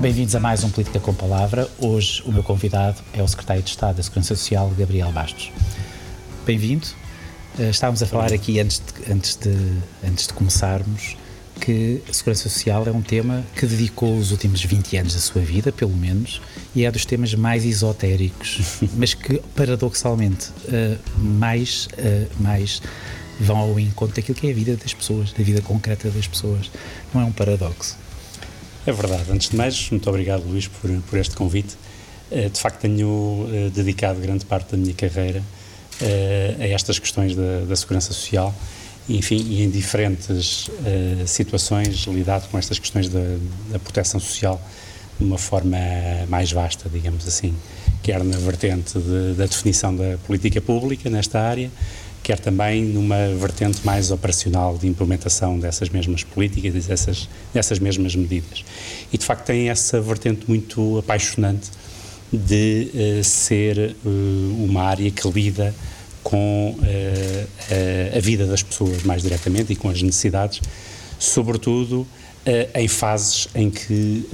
Bem-vindos a mais um Política com Palavra. Hoje o meu convidado é o Secretário de Estado da Segurança Social, Gabriel Bastos. Bem-vindo. Eh, estávamos a falar aqui antes de, antes, de, antes de começarmos que a Segurança Social é um tema que dedicou os últimos 20 anos da sua vida, pelo menos, e é dos temas mais esotéricos, mas que paradoxalmente uh, mais, uh, mais vão ao encontro daquilo que é a vida das pessoas, da vida concreta das pessoas. Não é um paradoxo? É verdade. Antes de mais, muito obrigado, Luís, por, por este convite. Uh, de facto, tenho dedicado grande parte da minha carreira a estas questões da, da segurança social enfim, e em diferentes situações lidado com estas questões da, da, proteção social de uma forma mais vasta, digamos assim, quer na vertente de, da definição da política pública nesta área, quer também numa vertente mais operacional de implementação dessas mesmas políticas e dessas, dessas mesmas medidas. E de facto tem essa vertente muito apaixonante de uh, ser uh, uma área que lida com uh, a vida das pessoas mais diretamente e com as necessidades, sobretudo em fases em que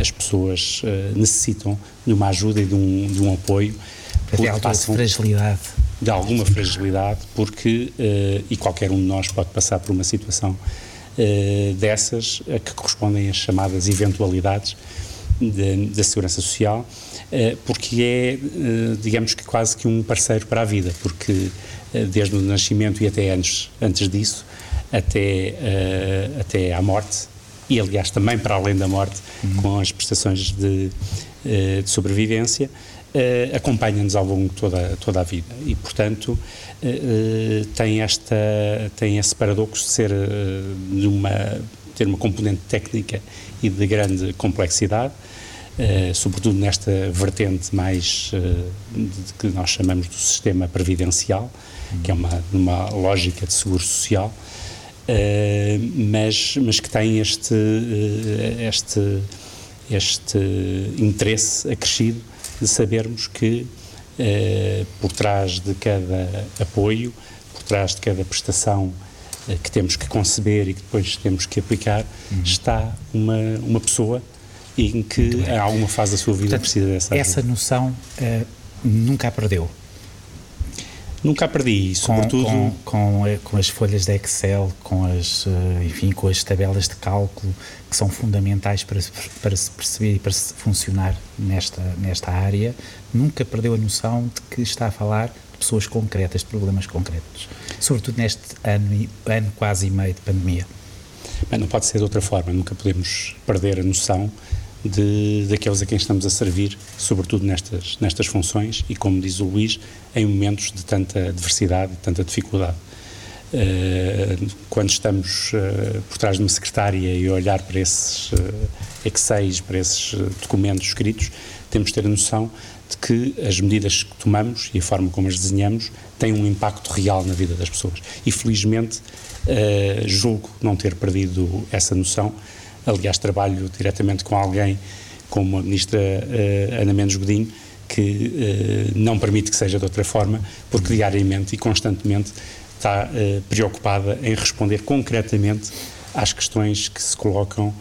as pessoas necessitam de uma ajuda e de um, de um apoio. Porque passam de fragilidade. De alguma fragilidade, porque, e qualquer um de nós pode passar por uma situação dessas, que correspondem às chamadas eventualidades da segurança social, eh, porque é, digamos que quase que um parceiro para a vida, porque desde o nascimento e até antes, antes disso, até, até à morte, e aliás também para além da morte, uhum. com as prestações de, de sobrevivência, acompanha-nos ao longo de toda, toda a vida e, portanto, tem, esta, tem esse paradoxo de ser de uma, ter uma componente técnica e de grande complexidade, Uh, sobretudo nesta vertente mais uh, de, que nós chamamos do sistema previdencial, uhum. que é uma, uma lógica de seguro social, uh, mas, mas que tem este, este, este interesse acrescido de sabermos que por trás de cada apoio, por trás de cada prestação que temos que conceber e que depois temos que aplicar, uhum. está uma, uma pessoa em que em alguma fase da sua vida Portanto, precisa dessa ajuda. Essa noção uh, nunca a perdeu? Nunca perdi, sobretudo... Com, com, eh, com, as folhas de Excel, com as, uh, enfim, com as tabelas de cálculo que são fundamentais para, para se perceber e para se funcionar nesta, nesta área, nunca perdeu a noção de que está a falar de pessoas concretas, de problemas concretos, sobretudo neste ano, ano quase e meio de pandemia. Bem, não pode ser de outra forma, nunca podemos perder a noção de, daqueles a quem estamos a servir, sobretudo nestas, nestas funções e, como diz o Luís, em momentos de tanta adversidade e tanta dificuldade. Uh, quando estamos uh, por trás de uma secretária e olhar para esses uh, Excels, para esses documentos escritos, temos de ter a noção de que as medidas que tomamos e a forma como as desenhamos têm um impacto real na vida das pessoas. E felizmente julgo não ter perdido essa noção Aliás, trabalho diretamente com alguém, como a ministra uh, Ana Mendes Godinho, que uh, não permite que seja de outra forma, porque diariamente e constantemente está uh, preocupada em responder concretamente às questões que se colocam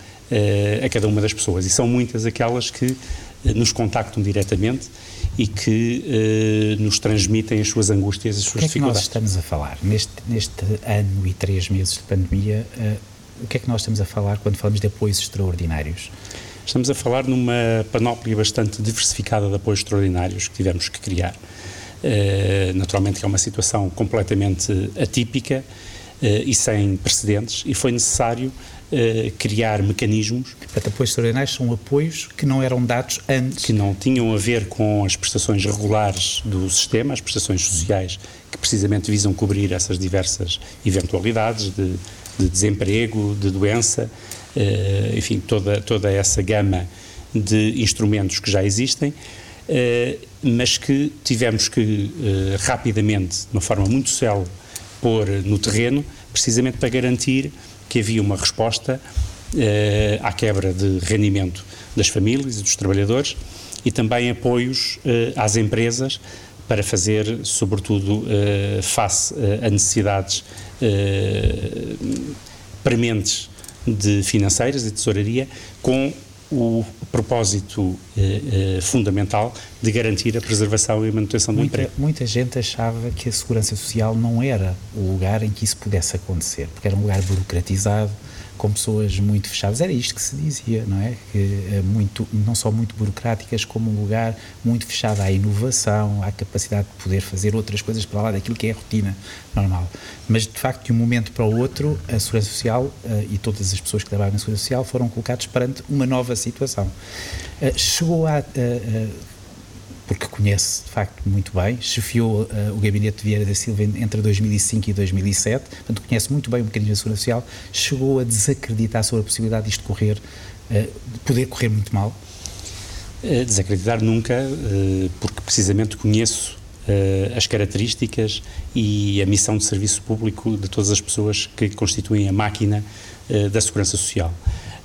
a cada uma das pessoas. E são muitas aquelas que nos contactam diretamente e que nos transmitem as suas angústias, as suas dificuldades. O que é que nós estamos a falar? Neste, neste ano e três meses de pandemia, o que é que nós estamos a falar quando falamos de apoios extraordinários? Estamos a falar numa panóplia bastante diversificada de apoios extraordinários que tivemos que criar. Uh, naturalmente que é uma situação completamente atípica uh, e sem precedentes e foi necessário uh, criar mecanismos. Portanto, apoios extraordinários são apoios que não eram dados antes. Que não tinham a ver com as prestações regulares do sistema, as prestações sociais que precisamente visam cobrir essas diversas eventualidades de de desemprego, de doença, eh, enfim, toda, toda essa gama de instrumentos que já existem, eh, mas que tivemos que eh, rapidamente, de uma forma muito célere, pôr no terreno, precisamente para garantir que havia uma resposta à quebra de rendimento das famílias e dos trabalhadores e também apoios às empresas para fazer, sobretudo, face a necessidades prementes de financeiras e tesouraria com o propósito eh, eh, fundamental de garantir a preservação e a manutenção do muita, emprego. Muita gente achava que a segurança social não era o lugar em que isso pudesse acontecer, porque era um lugar burocratizado, com pessoas muito fechadas. Era isto que se dizia, não é? Que é muito, não só muito burocráticas, como um lugar muito fechado à inovação, à capacidade de poder fazer outras coisas para lá daquilo que é a rotina normal. Mas, de facto, de um momento para o outro, a Segurança Social uh, e todas as pessoas que trabalham na Segurança Social foram colocados perante uma nova situação. Uh, chegou a. Uh, porque conhece de facto muito bem, chefiou uh, o gabinete de Vieira da Silva entre 2005 e 2007, portanto conhece muito bem o mecanismo da segurança social, chegou a desacreditar sobre a possibilidade disto correr, uh, de poder correr muito mal? Uh, desacreditar nunca, porque precisamente conheço as características e a missão de serviço público de todas as pessoas que constituem a máquina da segurança social.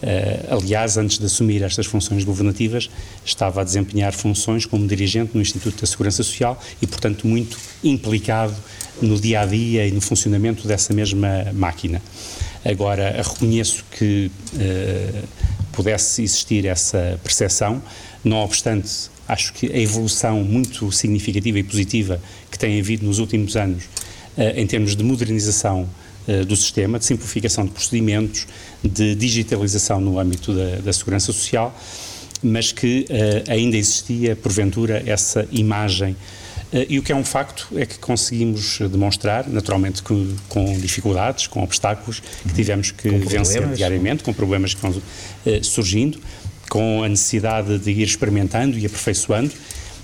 Uh, aliás, antes de assumir estas funções governativas, estava a desempenhar funções como dirigente no Instituto da Segurança Social e, portanto, muito implicado no dia a dia e no funcionamento dessa mesma máquina. Agora, reconheço que uh, pudesse existir essa percepção, não obstante, acho que a evolução muito significativa e positiva que tem havido nos últimos anos uh, em termos de modernização eh, do sistema, de simplificação de procedimentos, de digitalização no âmbito da, da segurança social, mas que uh, ainda existia, porventura, essa imagem. Uh, e o que é um facto é que conseguimos demonstrar, naturalmente com, com dificuldades, com obstáculos que tivemos que vencer diariamente, com problemas que vão uh, surgindo, com a necessidade de ir experimentando e aperfeiçoando,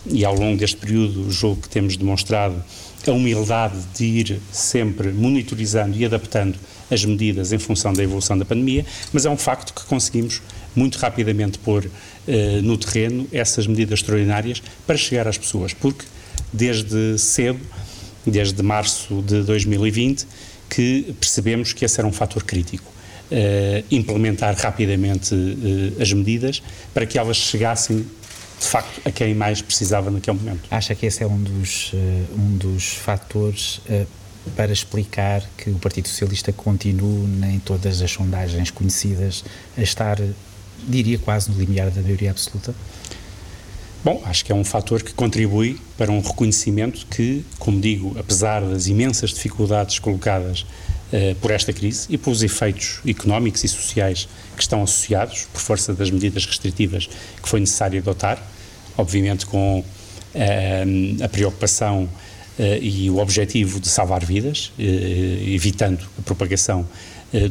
e ao longo deste período julgo que temos demonstrado a humildade de ir sempre monitorizando e adaptando as medidas em função da evolução da pandemia, mas é um facto que conseguimos muito rapidamente pôr eh, no terreno essas medidas extraordinárias para chegar às pessoas, porque desde cedo, desde março de 2020, que percebemos que esse era um fator crítico. Uh, implementar rapidamente uh, as medidas para que elas chegassem de facto, a quem mais precisava naquele momento. Acha que esse é um dos, uh, um dos fatores uh, para explicar que o Partido Socialista continua em todas as sondagens conhecidas a estar, diria, quase no limiar da maioria absoluta? Bom, acho que é um fator que contribui para um reconhecimento que, como digo, apesar das imensas dificuldades colocadas por esta crise e pelos efeitos económicos e sociais que estão associados, por força das medidas restritivas que foi necessário adotar, obviamente com uh, a preocupação uh, e o objetivo de salvar vidas, evitando a propagação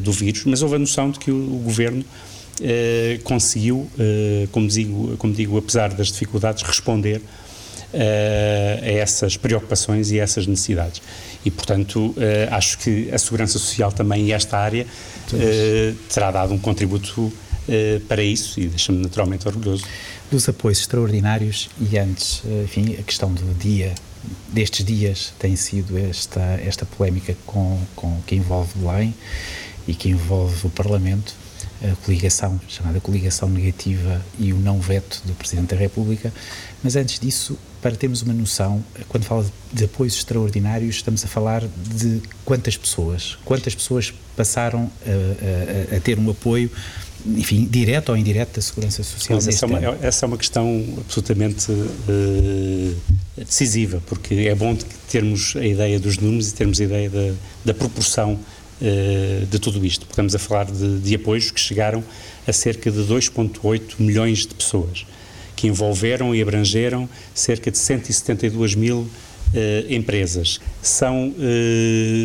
do vírus, mas houve a noção de que o governo conseguiu, como digo, como digo, apesar das dificuldades, responder a essas preocupações e a essas necessidades. E, portanto, uh, acho que a segurança social também, e esta área, uh, terá dado um contributo para isso e deixa-me naturalmente orgulhoso. Dos apoios extraordinários e antes, enfim, a questão do dia, destes dias, tem sido esta, esta polémica com, com que envolve Belém e que envolve o Parlamento, a coligação, chamada coligação negativa e o não veto do Presidente da República. Mas antes disso, para termos uma noção, quando fala de apoios extraordinários, estamos a falar de quantas pessoas, quantas pessoas passaram a, a, a ter um apoio, enfim, direto ou indireto da Segurança Social. essa, é uma, essa é uma questão absolutamente uh, decisiva, porque é bom termos a ideia dos números e termos a ideia da, da proporção de tudo isto. Estamos a falar de, de apoios que chegaram a cerca de 2,8 milhões de pessoas que envolveram e abrangeram cerca de 172 mil Uh, empresas. São uh,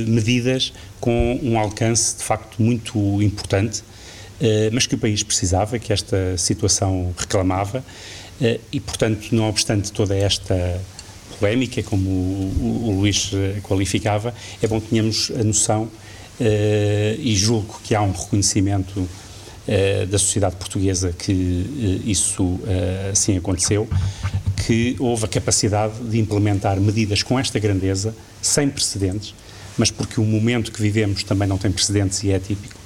medidas com um alcance de facto muito importante, uh, mas que o país precisava, que esta situação reclamava, e portanto, não obstante toda esta polémica, como o, o, o Luís qualificava, é bom que tenhamos a noção, e julgo que há um reconhecimento eh, da sociedade portuguesa que uh, isso assim aconteceu, que houve a capacidade de implementar medidas com esta grandeza, sem precedentes, mas porque o momento que vivemos também não tem precedentes e é típico,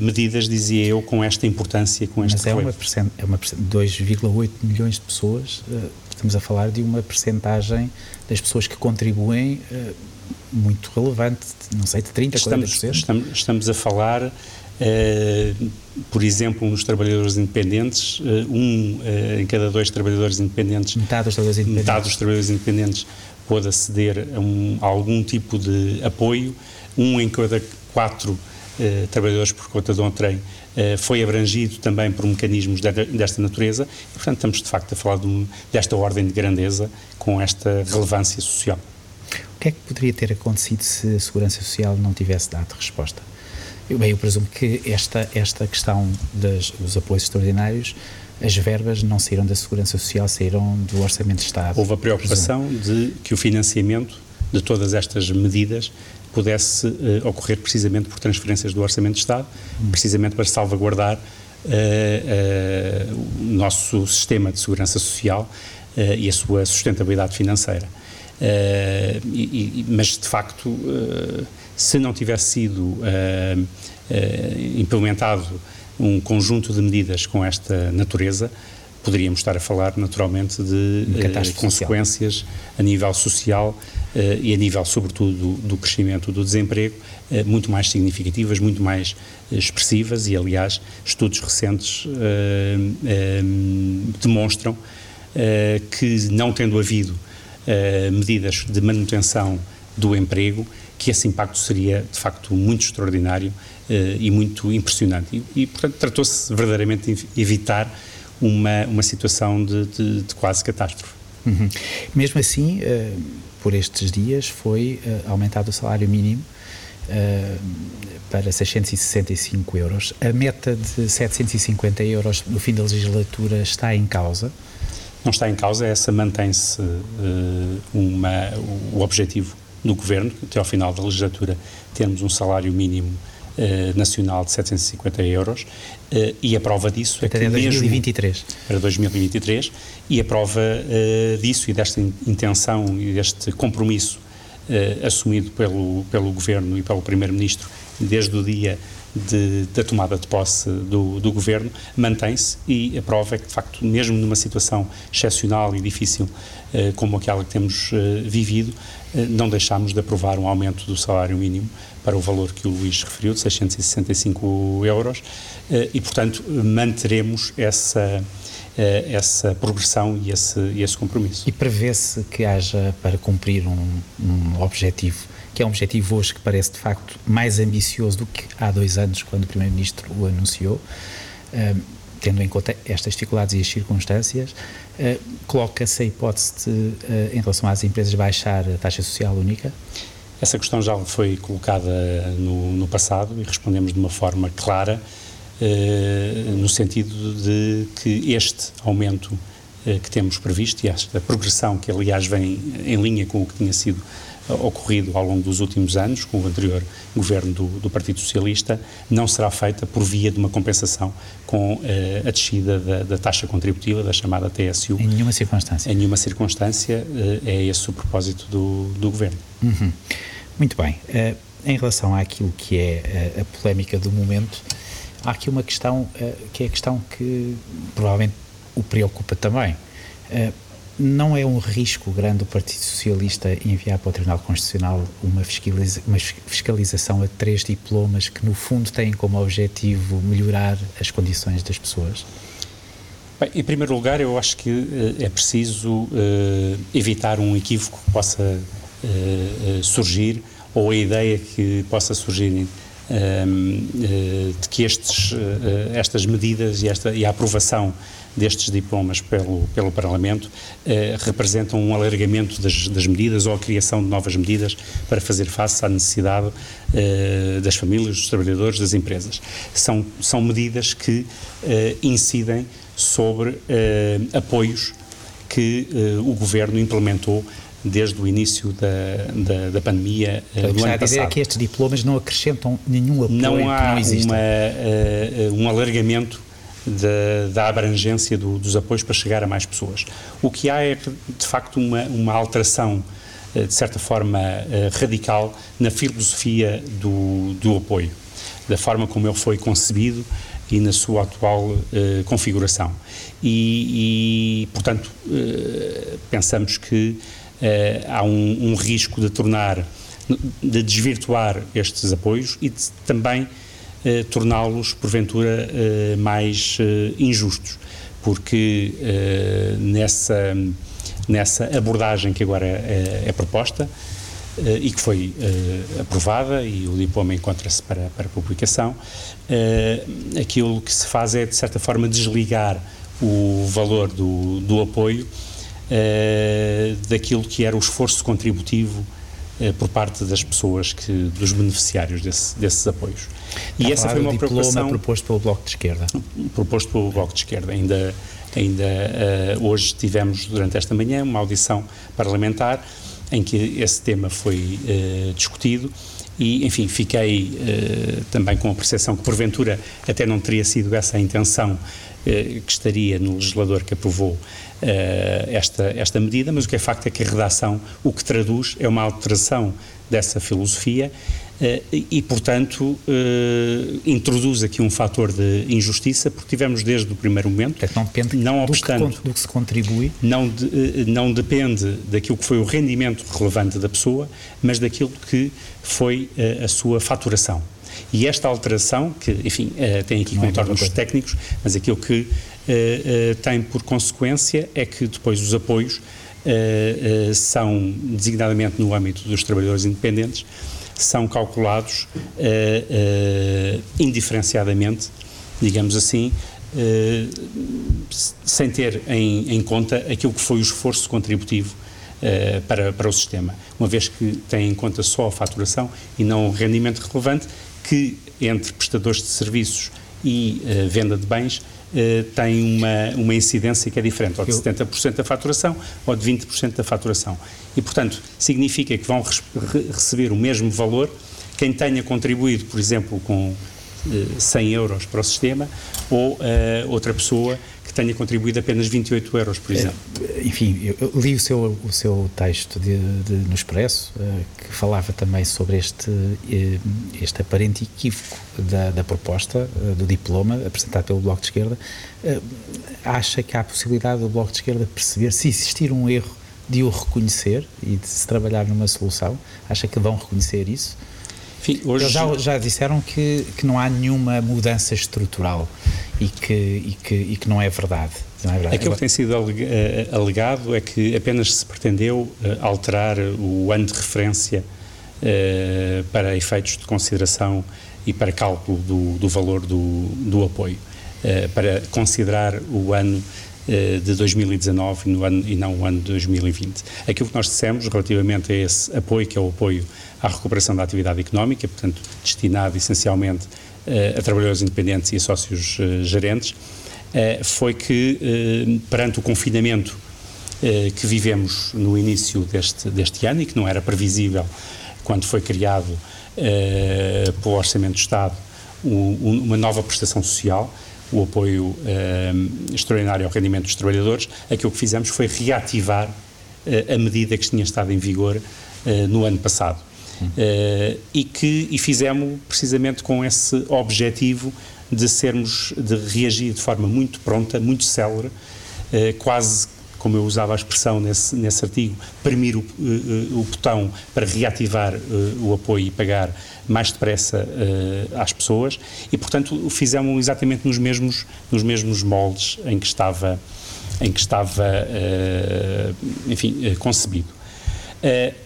medidas, dizia eu, com esta importância, com este Mas é uma, é uma 2,8 milhões de pessoas, estamos a falar de uma percentagem das pessoas que contribuem muito relevante, não sei, de 30%, estamos, 40%. Estamos, estamos a falar por exemplo, nos trabalhadores independentes, um em cada dois trabalhadores independentes, metade dos trabalhadores independentes, metade dos trabalhadores independentes pôde aceder a, um, a, algum tipo de apoio, um em cada quatro trabalhadores por conta de um trem foi abrangido também por mecanismos de, desta natureza e, portanto, estamos de facto a falar de um, desta ordem de grandeza com esta relevância social. O que é que poderia ter acontecido se a Segurança Social não tivesse dado resposta? Eu, bem, eu presumo que esta, esta questão das, dos apoios extraordinários, as verbas não saíram da Segurança Social, saíram do Orçamento de Estado. Houve a preocupação de que o financiamento de todas estas medidas pudesse uh, ocorrer precisamente por transferências do Orçamento de Estado, hum. precisamente para salvaguardar uh, uh, o nosso sistema de segurança social e a sua sustentabilidade financeira. Uh, e, mas, de facto, uh, se não tivesse sido uh, implementado um conjunto de medidas com esta natureza, poderíamos estar a falar naturalmente de consequências social. a nível social e a nível, sobretudo, do, do crescimento do desemprego, muito mais significativas, muito mais expressivas e, aliás, estudos recentes demonstram que, não tendo havido uh, medidas de manutenção do emprego, que esse impacto seria de facto muito extraordinário uh, e muito impressionante. E, e portanto, tratou-se verdadeiramente de evitar uma, uma situação de, de, de quase catástrofe. Uhum. Mesmo assim, uh, por estes dias foi aumentado o salário mínimo para 665 euros. A meta de 750 euros no fim da legislatura está em causa não está em causa, essa mantém-se uma, o objetivo do Governo, até ao final da legislatura termos um salário mínimo uh, nacional de 750 euros uh, e a prova disso é Até que 2023. Mesmo para 2023 e a prova disso e desta intenção e deste compromisso assumido pelo, pelo Governo e pelo Primeiro-Ministro desde o dia de, da tomada de posse do, do governo mantém-se e a prova é que, de facto, mesmo numa situação excepcional e difícil eh, como aquela que temos eh, vivido, eh, não deixámos de aprovar um aumento do salário mínimo para o valor que o Luís referiu, de 665 euros, eh, e, portanto, manteremos essa eh, essa progressão e esse, esse compromisso. E prevê-se que haja, para cumprir um, um objetivo que é um objetivo hoje que parece de facto mais ambicioso do que há dois anos, quando o Primeiro-Ministro o anunciou, uh, tendo em conta estas dificuldades e as circunstâncias, uh, coloca-se a hipótese de, uh, em relação às empresas, baixar a taxa social única? Essa questão já foi colocada no, no passado e respondemos de uma forma clara, no sentido de que este aumento que temos previsto e esta progressão que aliás vem em linha com o que tinha sido ocorrido ao longo dos últimos anos, com o anterior governo do, do Partido Socialista, não será feita por via de uma compensação com eh, a descida da, da, taxa contributiva, da chamada TSU. Em nenhuma circunstância. Em nenhuma circunstância eh, é esse o propósito do, do governo. Uhum. Muito bem. Uh, em relação àquilo que é a, polémica do momento, há aqui uma questão uh, que é a questão que provavelmente o preocupa também. Não é um risco grande o Partido Socialista enviar para o Tribunal Constitucional uma, fiscaliza uma fiscalização a três diplomas que, no fundo, têm como objetivo melhorar as condições das pessoas? Bem, em primeiro lugar, eu acho que uh, é preciso uh, evitar um equívoco que possa uh, surgir ou a ideia que possa surgir de que estes, estas medidas e, esta, e a aprovação destes diplomas pelo, pelo Parlamento eh, representam um alargamento das, das, medidas ou a criação de novas medidas para fazer face à necessidade eh, das famílias, dos trabalhadores, das empresas. São, são medidas que eh, incidem sobre eh, apoios que eh, o Governo implementou desde o início da, da, da pandemia uh, do ano passado. dizer é que estes diplomas não acrescentam nenhum apoio não há não Uma, uh, um alargamento da, abrangência do, dos apoios para chegar a mais pessoas. O que há é, de facto, uma, uma alteração, eh, de certa forma, eh, radical na filosofia do, do apoio, da forma como ele foi concebido e na sua atual uh, configuração. E, e portanto, pensamos que há um, um, risco de tornar, de desvirtuar estes apoios e de, também torná-los, porventura, mais injustos, porque nessa, nessa abordagem que agora é, é proposta, Uh, e que foi aprovada e o diploma encontra-se para, para publicação, aquilo que se faz é, de certa forma, desligar o valor do, do apoio daquilo que era o esforço contributivo por parte das pessoas, que, dos beneficiários desse, desses apoios. Está e essa foi uma preocupação... proposto pelo Bloco de Esquerda. Proposto pelo Bloco de Esquerda. Ainda, ainda hoje tivemos, durante esta manhã, uma audição parlamentar em que esse tema foi uh, discutido e, enfim, fiquei uh, também com a percepção que, porventura, até não teria sido essa a intenção uh, que estaria no legislador que aprovou esta, esta medida, mas o que é facto é que a redação o que traduz é uma alteração dessa filosofia eh, e, portanto, eh, introduz aqui um fator de injustiça, porque tivemos desde o primeiro momento. É não depende não obstante, do, que, do que se contribui. Não, de, eh, não depende daquilo que foi o rendimento relevante da pessoa, mas daquilo que foi a sua faturação. E esta alteração, que, enfim, tem aqui é contornos técnicos, mas aquilo que tem por consequência é que depois os apoios são, designadamente no âmbito dos trabalhadores independentes, são calculados uh, uh, indiferenciadamente, digamos assim, uh, sem ter em, em, conta aquilo que foi o esforço contributivo para, para o sistema, uma vez que tem em conta só a faturação e não o rendimento relevante, que entre prestadores de serviços e venda de bens eh, tem uma, uma incidência que é diferente, ou de 70% da faturação ou de 20% da faturação. E, portanto, significa que vão receber o mesmo valor quem tenha contribuído, por exemplo, com 100 eh, euros para o sistema ou uh, outra pessoa que tenha contribuído apenas 28 euros, por exemplo. É, enfim, eu li o seu, o seu texto de, de, no Expresso, uh, que falava também sobre este, uh, este aparente equívoco da, da proposta uh, do diploma apresentado pelo Bloco de Esquerda. acha que há a possibilidade do Bloco de Esquerda perceber se existir um erro de o reconhecer e de se trabalhar numa solução? Acha que vão reconhecer isso? Enfim, hoje... Eles já, já disseram que, que não há nenhuma mudança estrutural e que, e que, e que não é verdade. Não é verdade. Aquilo que tem sido eh, alegado é que apenas se pretendeu eh, alterar o ano de referência uh, para efeitos de consideração e para cálculo do, do valor do, do apoio, para considerar o ano de 2019 e, no ano, e não o ano de 2020. Aquilo que nós dissemos relativamente a esse apoio, que é o apoio à recuperação da atividade económica, portanto, destinado essencialmente uh, a trabalhadores independentes e a sócios uh, gerentes, foi que, perante o confinamento que vivemos no início deste, deste ano e que não era previsível quando foi criado pelo Orçamento do Estado uma nova prestação social, o apoio extraordinário ao rendimento dos trabalhadores, aquilo que fizemos foi reativar a medida que tinha estado em vigor no ano passado. Uh, e que e fizemos precisamente com esse objetivo de sermos, de reagir de forma muito pronta, muito célere, uh, quase como eu usava a expressão nesse, nesse artigo, premir o, uh, o botão para reativar o apoio e pagar mais depressa às pessoas e, portanto, fizemos exatamente nos mesmos, nos mesmos moldes em que estava, em que estava enfim, concebido.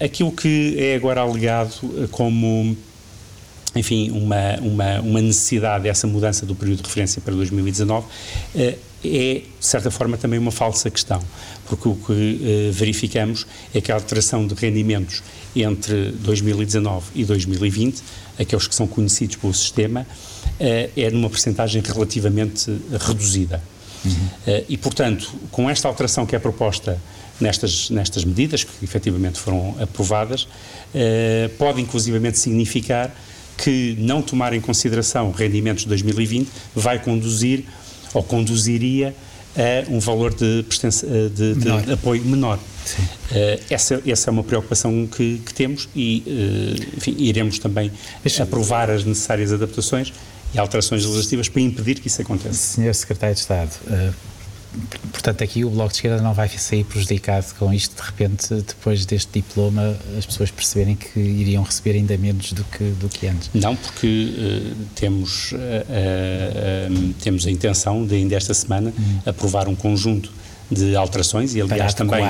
Aquilo que é agora alegado como, enfim, uma, uma, uma necessidade dessa mudança do período de referência para 2019 uh, é, de certa forma, também uma falsa questão, porque o que verificamos é que a alteração de rendimentos entre 2019 e 2020, aqueles que são conhecidos pelo sistema, é numa percentagem relativamente reduzida. Uhum. e, portanto, com esta alteração que é proposta nestas, nestas medidas, que efetivamente foram aprovadas, pode inclusivamente significar que não tomar em consideração rendimentos de 2020 vai conduzir ou conduziria a um valor de, eh, de, de apoio menor. Uh, essa, essa é uma preocupação que, que temos e, uh, enfim, iremos também Mas, aprovar as necessárias adaptações e alterações legislativas para impedir que isso aconteça. Senhor Secretário de Estado, uh, portanto, aqui o Bloco de Esquerda não vai sair prejudicado com isto. De repente, depois deste diploma, as pessoas perceberem que iriam receber ainda menos do que, do que antes. Não, porque uh, temos, uh, uh, temos a intenção de, ainda esta semana, hum. aprovar um conjunto de alterações e, aliás, também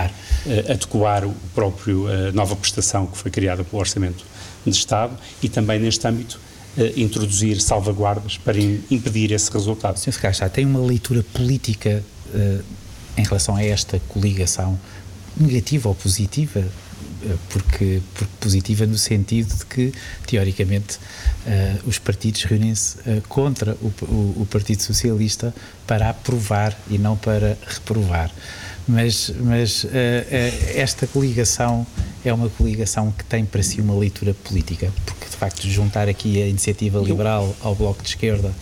adequar o próprio nova prestação que foi criada pelo Orçamento de Estado e também neste âmbito introduzir salvaguardas para impedir esse resultado. Sr. Secretário, tem uma leitura política uh, em relação a esta coligação negativa ou positiva? Uh, porque, porque positiva no sentido de que, teoricamente, uh, os partidos reúnem-se contra o, o, o Partido Socialista para aprovar e não para reprovar mas, mas uh, uh, esta coligação é uma coligação que tem para si uma leitura política, porque de facto juntar aqui a iniciativa liberal ao Bloco de Esquerda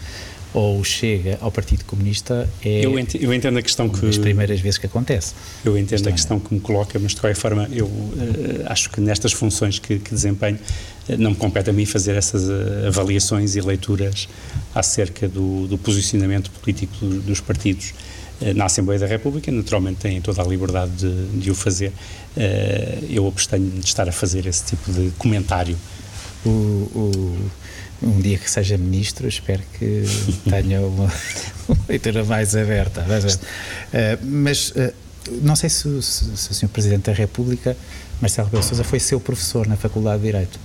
ou Chega ao Partido Comunista é eu entendo, eu entendo a questão que as primeiras vezes que acontece. Eu entendo a questão que me coloca, mas de qualquer forma eu uh, acho que nestas funções que, que desempenho uh, não me compete a mim fazer essas uh, avaliações e leituras acerca do, do posicionamento político dos partidos na Assembleia da República, naturalmente têm toda a liberdade de, de o fazer. Eu abstenho de estar a fazer esse tipo de comentário. O, o um dia que seja ministro, espero que tenha uma, uma leitura mais aberta. Uh, mas uh, não sei se, se, se, o Sr. Presidente da República, Marcelo Rebelo Sousa, foi seu professor na Faculdade de Direito.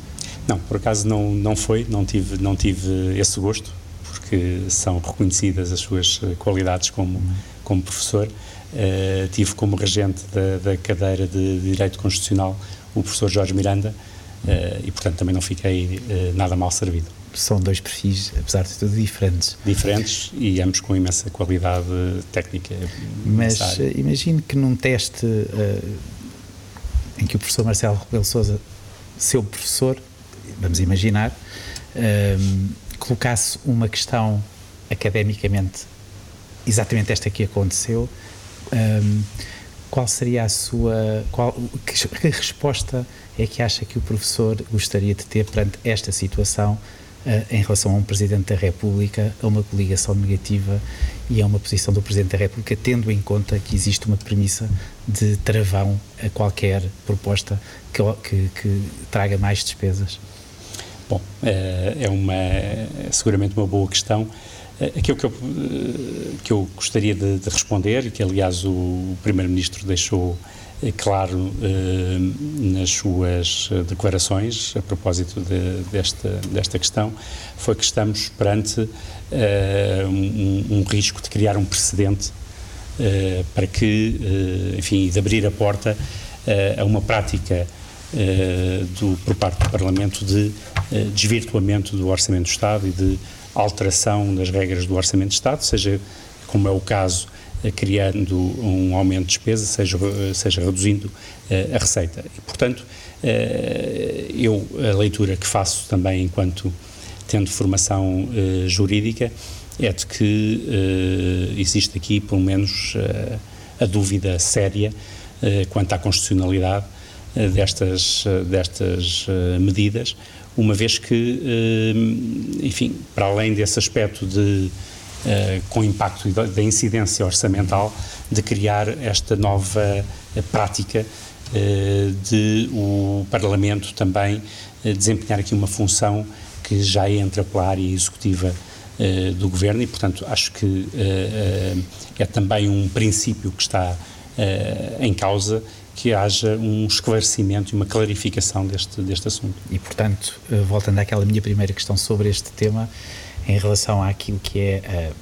Não, por acaso não, não foi, não tive, não tive esse gosto, porque são reconhecidas as suas qualidades como, como professor. Uh, tive como regente da, da cadeira de Direito Constitucional o professor Jorge Miranda e, portanto, também não fiquei nada mal servido são dois perfis, apesar de tudo, diferentes. Diferentes e ambos com imensa qualidade técnica. Mas uh, imagine que num teste uh, em que o professor Marcelo Rebelo Souza, seu professor, vamos imaginar, uh, colocasse uma questão academicamente exatamente esta que aconteceu, qual seria a sua. Qual, que, que resposta é que acha que o professor gostaria de ter perante esta situação? uh, em relação a um Presidente da República, a uma coligação negativa e a uma posição do Presidente da República, tendo em conta que existe uma premissa de travão a qualquer proposta que, que, que traga mais despesas? Bom, eh, é uma, é seguramente uma boa questão. Eh, aquilo que eu, que eu gostaria de, de responder, e que aliás o Primeiro-Ministro deixou é claro eh, nas suas declarações a propósito de, desta, desta questão foi que estamos perante eh, um, um, risco de criar um precedente eh, para que, enfim, de abrir a porta a uma prática do, por parte do Parlamento de desvirtuamento do Orçamento do Estado e de alteração das regras do Orçamento do Estado, seja como é o caso criando um aumento de despesa, seja, seja reduzindo eh, a receita. E, portanto, eh, eu, a leitura que faço também enquanto tendo formação eh, jurídica, é de que existe aqui, pelo menos, a dúvida séria quanto à constitucionalidade destas, destas medidas, uma vez que, enfim, para além desse aspecto de uh, com impacto da incidência orçamental, de criar esta nova uh, prática de o Parlamento também desempenhar aqui uma função que já entra pela área executiva do Governo e, portanto, acho que é também um princípio que está em causa que haja um esclarecimento e uma clarificação deste, deste assunto. E, portanto, voltando àquela minha primeira questão sobre este tema, em relação àquilo que é uh,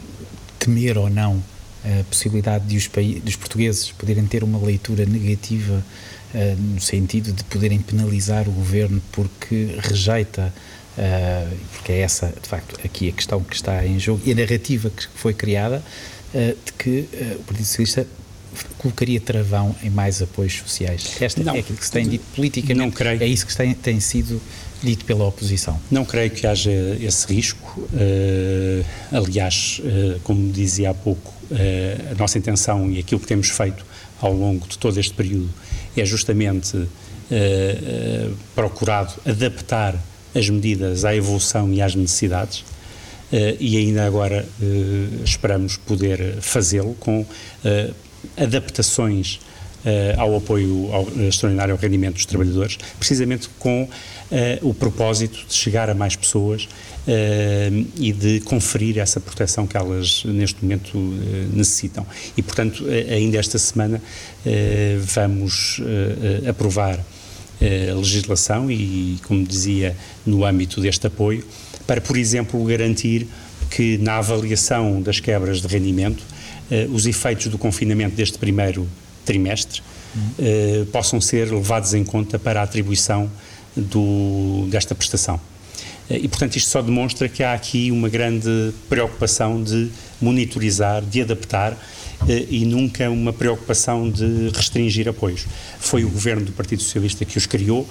temer ou não a possibilidade de os dos portugueses poderem ter uma leitura negativa uh, no sentido de poderem penalizar o governo porque rejeita uh, porque é essa de facto aqui a questão que está em jogo e a narrativa que foi criada de que o Partido Socialista colocaria travão em mais apoios sociais. Esta não, é aquilo que se tem dito politicamente. Não creio. É isso que tem, tem sido dito pela oposição? Não creio que haja esse risco. Uh, aliás, uh, como dizia há pouco, uh, a nossa intenção e aquilo que temos feito ao longo de todo este período é justamente procurado adaptar as medidas à evolução e às necessidades. e ainda agora esperamos poder fazê-lo com adaptações ao apoio ao, extraordinário ao rendimento dos trabalhadores, precisamente com o propósito de chegar a mais pessoas uh, e de conferir essa proteção que elas neste momento uh, necessitam. E, portanto, ainda esta semana uh, vamos aprovar a legislação e, como dizia, no âmbito deste apoio, para, por exemplo, garantir que na avaliação das quebras de rendimento, os efeitos do confinamento deste primeiro trimestre uhum. possam ser levados em conta para a atribuição do, desta prestação. Eh, e, portanto, isto só demonstra que há aqui uma grande preocupação de monitorizar, de adaptar eh, e nunca uma preocupação de restringir apoios. Foi o governo do Partido Socialista que os criou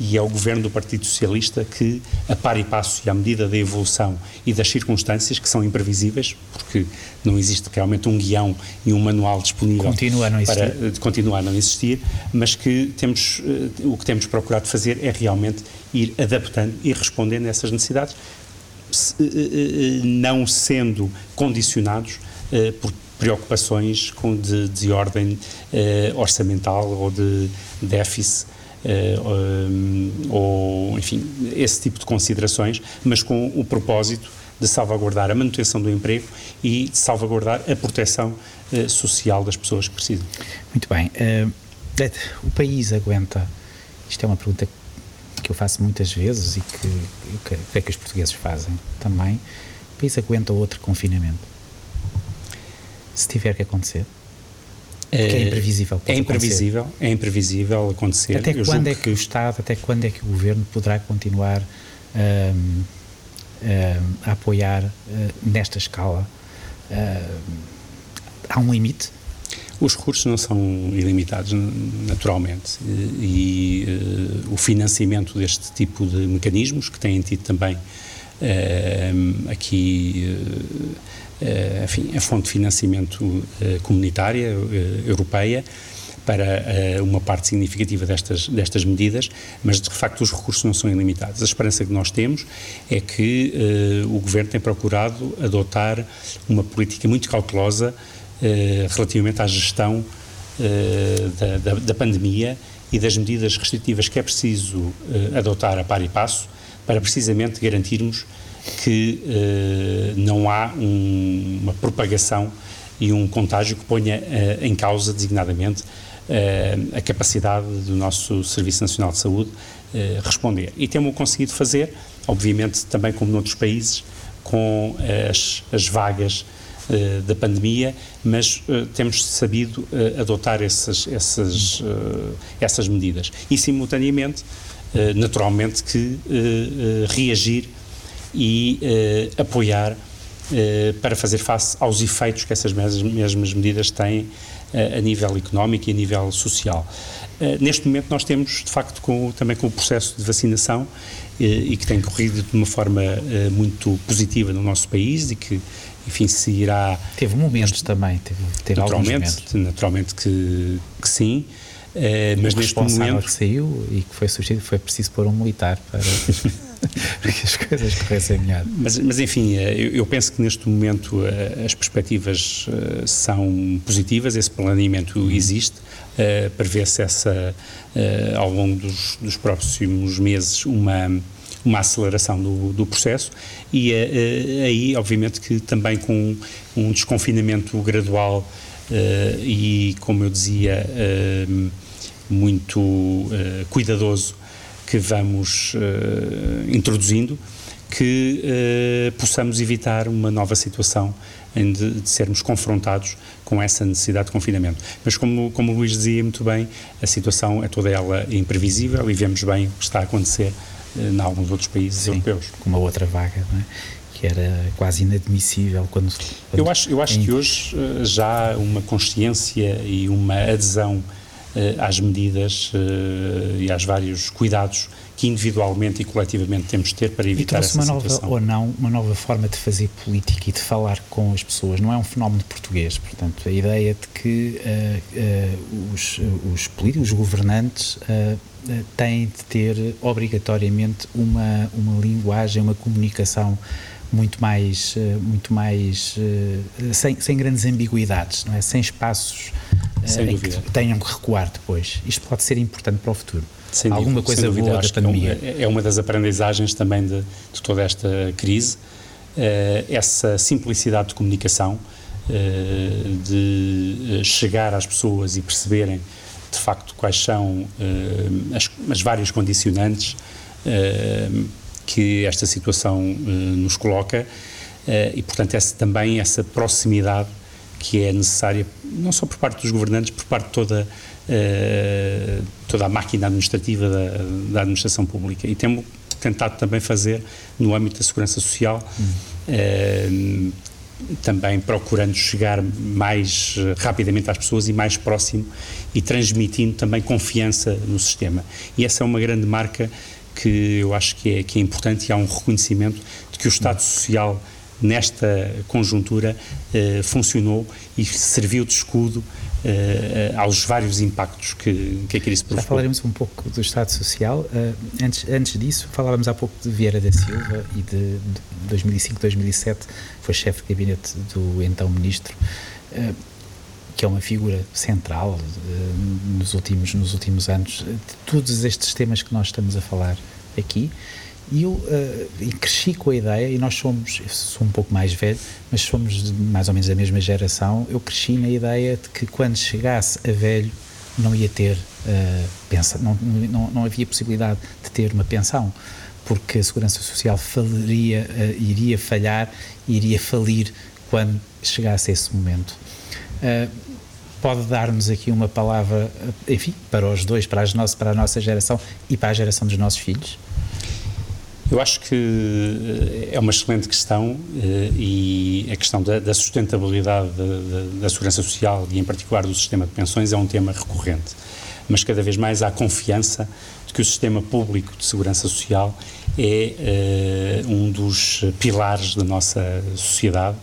e é o governo do Partido Socialista que, a par e passo e à medida da evolução e das circunstâncias que são imprevisíveis, porque não existe realmente um guião e um manual disponível continua a não para eh, continuar a não existir, mas que temos o que temos procurado fazer é realmente ir adaptando e respondendo a essas necessidades, não sendo condicionados por preocupações com de, de ordem orçamental ou de déficit ou, enfim, esse tipo de considerações, mas com o propósito de salvaguardar a manutenção do emprego e de salvaguardar a proteção social das pessoas que precisam. Muito bem. o país aguenta, isto é uma pergunta que eu faço muitas vezes e que eu creio é que os portugueses fazem também, o país aguenta outro confinamento? Se tiver que acontecer? Porque é, é imprevisível. É imprevisível, acontecer. é imprevisível acontecer. Até eu quando é que, que, o Estado, até quando é que o Governo poderá continuar um, um, a apoiar uh, nesta escala? Uh, há um limite? Os recursos não são ilimitados, naturalmente, e, e uh, o financiamento deste tipo de mecanismos, que têm tido também aqui, enfim, a fonte de financiamento comunitária, europeia, para uma parte significativa destas, destas medidas, mas de facto os recursos não são ilimitados. A esperança que nós temos é que o Governo tem procurado adotar uma política muito cautelosa eh, relativamente à gestão eh, da, da, da, pandemia e das medidas restritivas que é preciso eh, adotar a par e passo para precisamente garantirmos que não há um, uma propagação e um contágio que ponha em causa designadamente a capacidade do nosso Serviço Nacional de Saúde responder. E temos conseguido fazer, obviamente também como noutros países, com as, as vagas uh, da pandemia, mas uh, temos sabido uh, adotar essas, essas, essas medidas. E, simultaneamente, naturalmente, que reagir e apoiar para fazer face aos efeitos que essas mesmas, medidas têm a nível económico e a nível social. neste momento nós temos, de facto, com, também com o processo de vacinação e que tem corrido de uma forma muito positiva no nosso país e que enfim, se irá... Teve momentos também, teve, teve naturalmente, naturalmente que, que sim, mas neste momento... que saiu e que foi substituído, foi preciso pôr um militar para... para que as coisas corressem melhor. Mas, mas enfim, eh, eu, eu, penso que neste momento eh, as perspectivas são positivas, esse planeamento uhum. existe, prevê-se essa, ao longo dos, dos próximos meses, uma uma aceleração do, do processo e uh, aí, obviamente, que também com um desconfinamento gradual uh, e, como eu dizia, uh, muito cuidadoso que vamos introduzindo, que possamos evitar uma nova situação de, de, sermos confrontados com essa necessidade de confinamento. Mas como, como o Luís dizia muito bem, a situação é toda ela imprevisível e vemos bem o que está a acontecer eh, em alguns outros países Sim, europeus. Com uma outra vaga, não é? que era quase inadmissível quando, quando eu acho eu acho em... que hoje uh, já uma consciência e uma adesão uh, às medidas uh, e aos vários cuidados que individualmente e coletivamente temos de ter para evitar essa uma nova, situação. ou não, uma nova forma de fazer política e de falar com as pessoas. Não é um fenómeno português, portanto, a ideia de que uh, uh, os, os políticos, os governantes, uh, têm de ter obrigatoriamente uma, uma linguagem, uma comunicação muito mais, muito mais sem, sem grandes ambiguidades, não é? sem espaços sem que tenham que recuar depois. Isto pode ser importante para o futuro. Sem Alguma coisa dúvida, boa da pandemia. É, é uma das aprendizagens também de, de toda esta crise, essa simplicidade de comunicação, de chegar às pessoas e perceberem de facto quais são as, as, várias condicionantes que esta situação uh, nos coloca e, portanto, essa, também essa proximidade que é necessária, não só por parte dos governantes, por parte de toda, toda a máquina administrativa da, da, administração pública. E temos tentado também fazer no âmbito da segurança social. Hum também procurando chegar mais eh, rapidamente às pessoas e mais próximo e transmitindo também confiança no sistema. E essa é uma grande marca que eu acho que é, que é importante e há um reconhecimento de que o Estado Social nesta conjuntura eh, funcionou e serviu de escudo eh, aos vários impactos que, que a crise provocou. Já falaremos um pouco do Estado Social. Uh, antes, antes disso, falávamos há pouco de Vieira da Silva e de, de 2005, 2007 foi chefe de gabinete do então Ministro. Uh, que é uma figura central uh, nos, últimos, nos últimos anos de todos estes temas que nós estamos a falar aqui e eu uh, e cresci com a ideia, e nós somos, eu sou um pouco mais velho, mas somos mais ou menos da mesma geração. Eu cresci na ideia de que quando chegasse a velho não ia ter, uh, pensa, não, não, não havia possibilidade de ter uma pensão, porque a Segurança Social faliria, uh, iria falhar, iria falir quando chegasse esse momento. Uh, pode dar-nos aqui uma palavra, enfim, para os dois, para, as nossas, para a nossa geração e para a geração dos nossos filhos? Eu acho que eh, é uma excelente questão eh, e a questão da, da sustentabilidade da, da, segurança social e, em particular, do sistema de pensões é um tema recorrente. Mas cada vez mais há confiança de que o sistema público de segurança social é uh, um dos pilares da nossa sociedade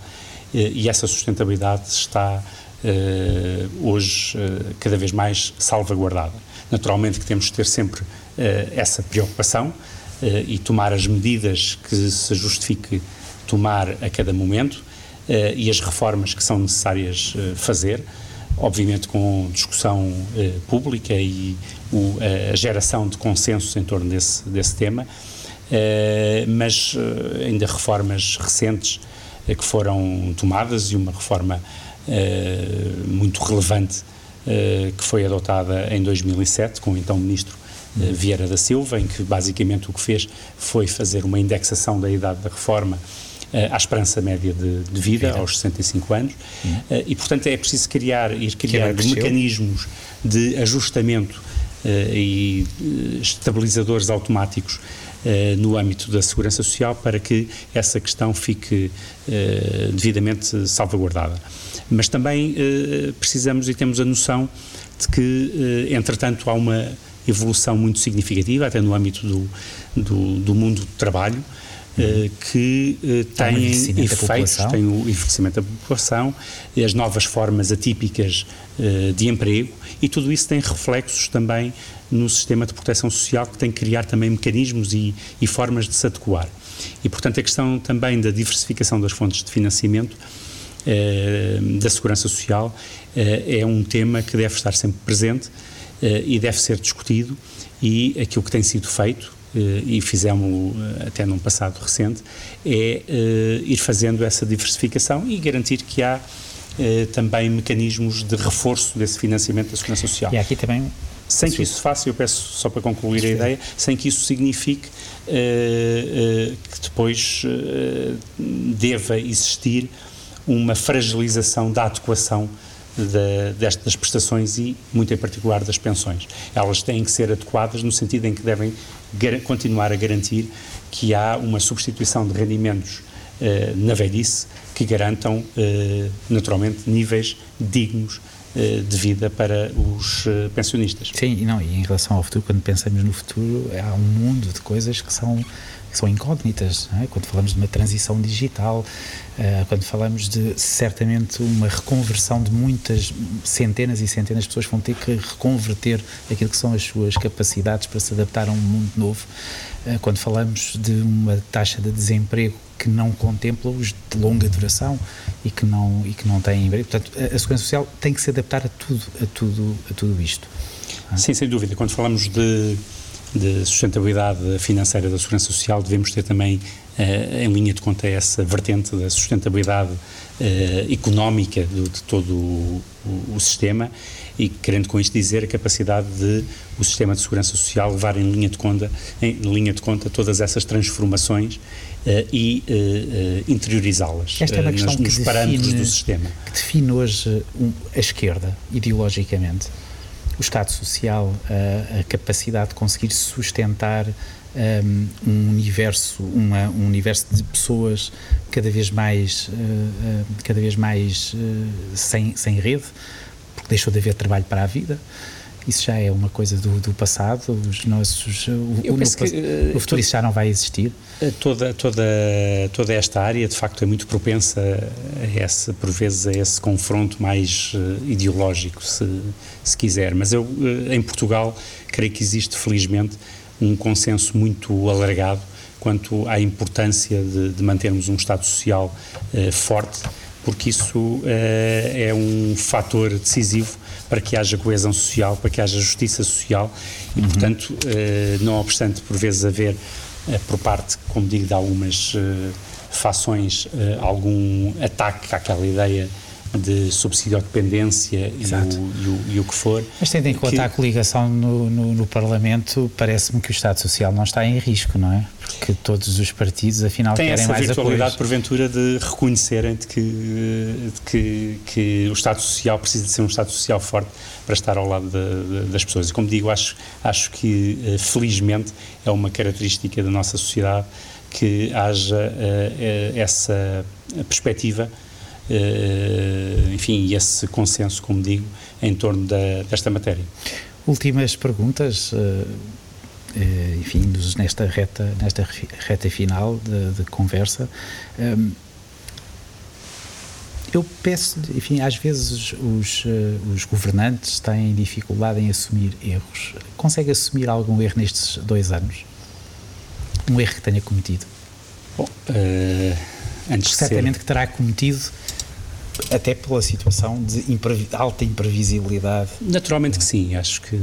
e essa sustentabilidade está hoje cada vez mais salvaguardada. Naturalmente que temos que ter sempre essa preocupação eh, e tomar as medidas que se justifique tomar a cada momento eh, e as reformas que são necessárias eh, fazer, obviamente com discussão pública e a geração de consensos em torno desse, desse tema, mas ainda reformas recentes que foram tomadas e uma reforma muito relevante que foi adotada em 2007 com o então Ministro eh, Vieira da Silva, em que basicamente o que fez foi fazer uma indexação da idade da reforma uh, à esperança média de, de vida, vida, aos 65 anos, uh, e portanto é preciso criar, ir criando mecanismos de ajustamento uh, e estabilizadores automáticos no âmbito da segurança social para que essa questão fique devidamente salvaguardada. Mas também precisamos e temos a noção de que, entretanto, há uma evolução muito significativa, até no âmbito do, do, do mundo do trabalho, Uh, que uh, têm efeitos, têm o envelhecimento da população, as novas formas atípicas uh, de emprego e tudo isso tem reflexos também no sistema de proteção social que tem que criar também mecanismos e, e formas de se adequar. E, portanto, a questão também da diversificação das fontes de financiamento da segurança social é um tema que deve estar sempre presente eh, e deve ser discutido e aquilo que tem sido feito eh, e fizemos eh, até num passado recente é ir fazendo essa diversificação e garantir que há também mecanismos de reforço desse financiamento da segurança social. E aqui também sem que isso faça, eu peço só para concluir a ideia, sem que isso signifique uh, uh, que depois uh, deva existir uma fragilização da adequação da, destas prestações e, muito em particular, das pensões. Elas têm que ser adequadas no sentido em que devem continuar a garantir que há uma substituição de rendimentos eh, na velhice que garantam, eh, naturalmente, níveis dignos eh, de vida para os eh, pensionistas. Sim, e não, e em relação ao futuro, quando pensamos no futuro, há um mundo de coisas que são são incógnitas, é? quando falamos de uma transição digital, uh, quando falamos de certamente uma reconversão de muitas centenas e centenas de pessoas vão ter que reconverter aquilo que são as suas capacidades para se adaptar a um mundo novo, uh, quando falamos de uma taxa de desemprego que não contempla os de longa duração e que não e que não têm portanto a, a segurança social tem que se adaptar a tudo a tudo a tudo isto. Sim sem dúvida. Quando falamos de de sustentabilidade financeira da segurança social devemos ter também uh, em linha de conta essa vertente da sustentabilidade uh, económica de, de todo o, o, o, sistema e querendo com isto dizer a capacidade de o sistema de segurança social levar em linha de conta, em linha de conta todas essas transformações uh, e interiorizá-las Esta é uma questão nos, nos parâmetros do sistema. Que define hoje a esquerda, ideologicamente, o Estado Social, a, a capacidade de conseguir sustentar um, universo, uma, um universo de pessoas cada vez mais, uh, uh, cada vez mais uh, sem, sem rede, porque deixou de haver trabalho para a vida. Isso já é uma coisa do, do passado, os nossos, o, o, que, o futuro isso já não vai existir. Toda, toda, toda esta área, de facto, é muito propensa a esse, por vezes, a esse confronto mais ideológico, se, se quiser. Mas eu, em Portugal, creio que existe, felizmente, um consenso muito alargado quanto à importância de, de mantermos um Estado Social eh, forte, porque isso eh, é um fator decisivo para que haja coesão social, para que haja justiça social e, uhum. portanto, eh, não obstante por vezes haver por parte, como digo, de algumas fações, algum ataque àquela ideia de subsídio à dependência e, o, e, o, que for. Mas tendo em conta a coligação no, no, no Parlamento, parece-me que o Estado Social não está em risco, não é? Porque todos os partidos, afinal, Tem querem mais apoio. Tem essa virtualidade, porventura, de reconhecerem de que, de que, que, o Estado Social precisa de ser um Estado Social forte para estar ao lado de, de, das pessoas. E, como digo, acho, acho que, eh, felizmente, é uma característica da nossa sociedade que haja uh, essa perspectiva enfim, esse consenso, como digo, em torno da, desta matéria. Últimas perguntas, eh, eh, enfim, nesta reta, nesta reta final de, de conversa. Eu peço, enfim, às vezes os, os governantes têm dificuldade em assumir erros. Consegue assumir algum erro nestes dois anos? Um erro que tenha cometido? Bom, uh, antes certamente ser... que terá cometido até pela situação de imprevi alta imprevisibilidade. Naturalmente que sim, acho que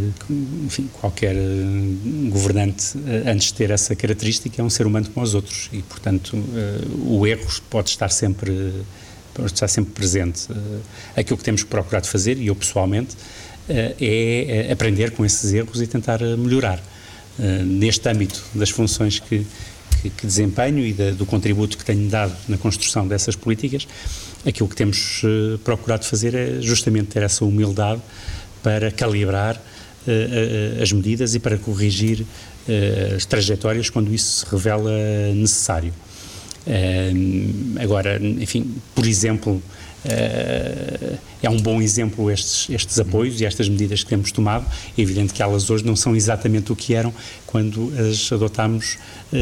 enfim, qualquer uh, governante, uh, antes de ter essa característica, é um ser humano como os outros e, portanto, uh, o erro pode estar sempre, pode estar sempre presente. aquilo que temos procurado fazer, e eu pessoalmente, é aprender com esses erros e tentar melhorar. neste âmbito das funções que, que, que desempenho e da, do contributo que tenho dado na construção dessas políticas, aquilo que temos uh, procurado fazer é justamente ter essa humildade para calibrar uh, as medidas e para corrigir as trajetórias quando isso se revela necessário. agora, enfim, por exemplo, é um bom exemplo estes, estes apoios e estas medidas que temos tomado. É evidente que elas hoje não são exatamente o que eram quando as adotámos uh,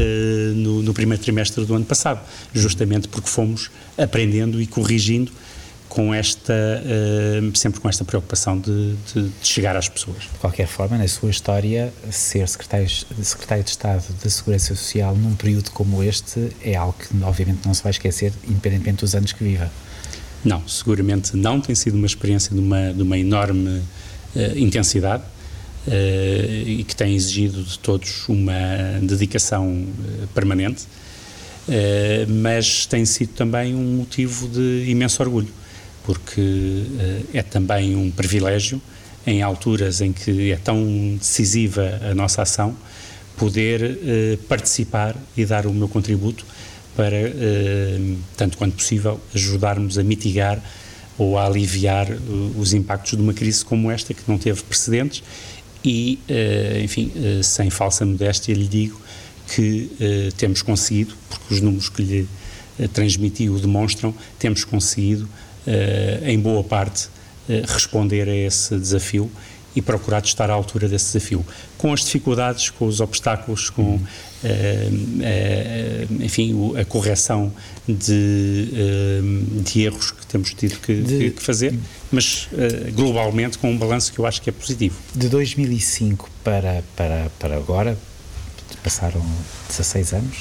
no, no, primeiro trimestre do ano passado, justamente porque fomos aprendendo e corrigindo com esta, uh, sempre com esta preocupação de, de, de, chegar às pessoas. De qualquer forma, na sua história, ser secretário, secretário de Estado da Segurança Social num período como este é algo que obviamente não se vai esquecer, independentemente dos anos que viva. Não, seguramente não. Tem sido uma experiência de uma, de uma enorme uh, intensidade uh, e que tem exigido de todos uma dedicação uh, permanente, mas tem sido também um motivo de imenso orgulho, porque é também um privilégio, em alturas em que é tão decisiva a nossa ação, poder participar e dar o meu contributo para, eh, tanto quanto possível, ajudarmos a mitigar ou a aliviar eh, os impactos de uma crise como esta, que não teve precedentes, e, eh, enfim, sem falsa modéstia, lhe digo que temos conseguido, porque os números que lhe transmiti o demonstram, temos conseguido, em boa parte, responder a esse desafio e procurado estar à altura desse desafio, com as dificuldades, com os obstáculos, com, uhum. uh, uh, enfim, a correção de, uh, de, erros que temos tido que, de, que fazer, mas globalmente com um balanço que eu acho que é positivo. De 2005 para, para, para agora, passaram 16 anos,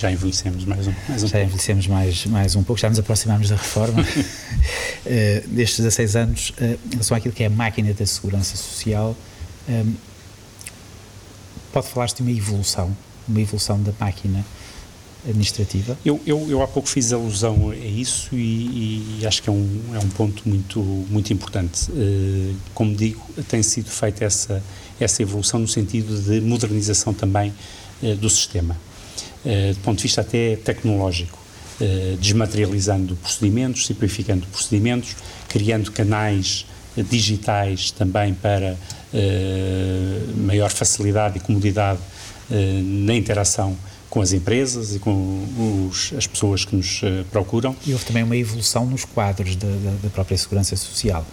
Já envelhecemos mais um, mais um Já pouco. envelhecemos mais, mais um pouco, já nos aproximamos da reforma. uh, destes 16 anos, uh, em relação àquilo que é a máquina da segurança social, um, pode falar-se de uma evolução, uma evolução da máquina administrativa? Eu, eu, eu há pouco fiz alusão a isso e, e, acho que é um, é um ponto muito, muito importante. Uh, como digo, tem sido feita essa, essa evolução no sentido de modernização também uh, do sistema, do ponto de vista até tecnológico, desmaterializando procedimentos, simplificando procedimentos, criando canais digitais também para maior facilidade e comodidade na interação com as empresas e com os, as pessoas que nos uh, procuram. E houve também uma evolução nos quadros da, da, da própria segurança social.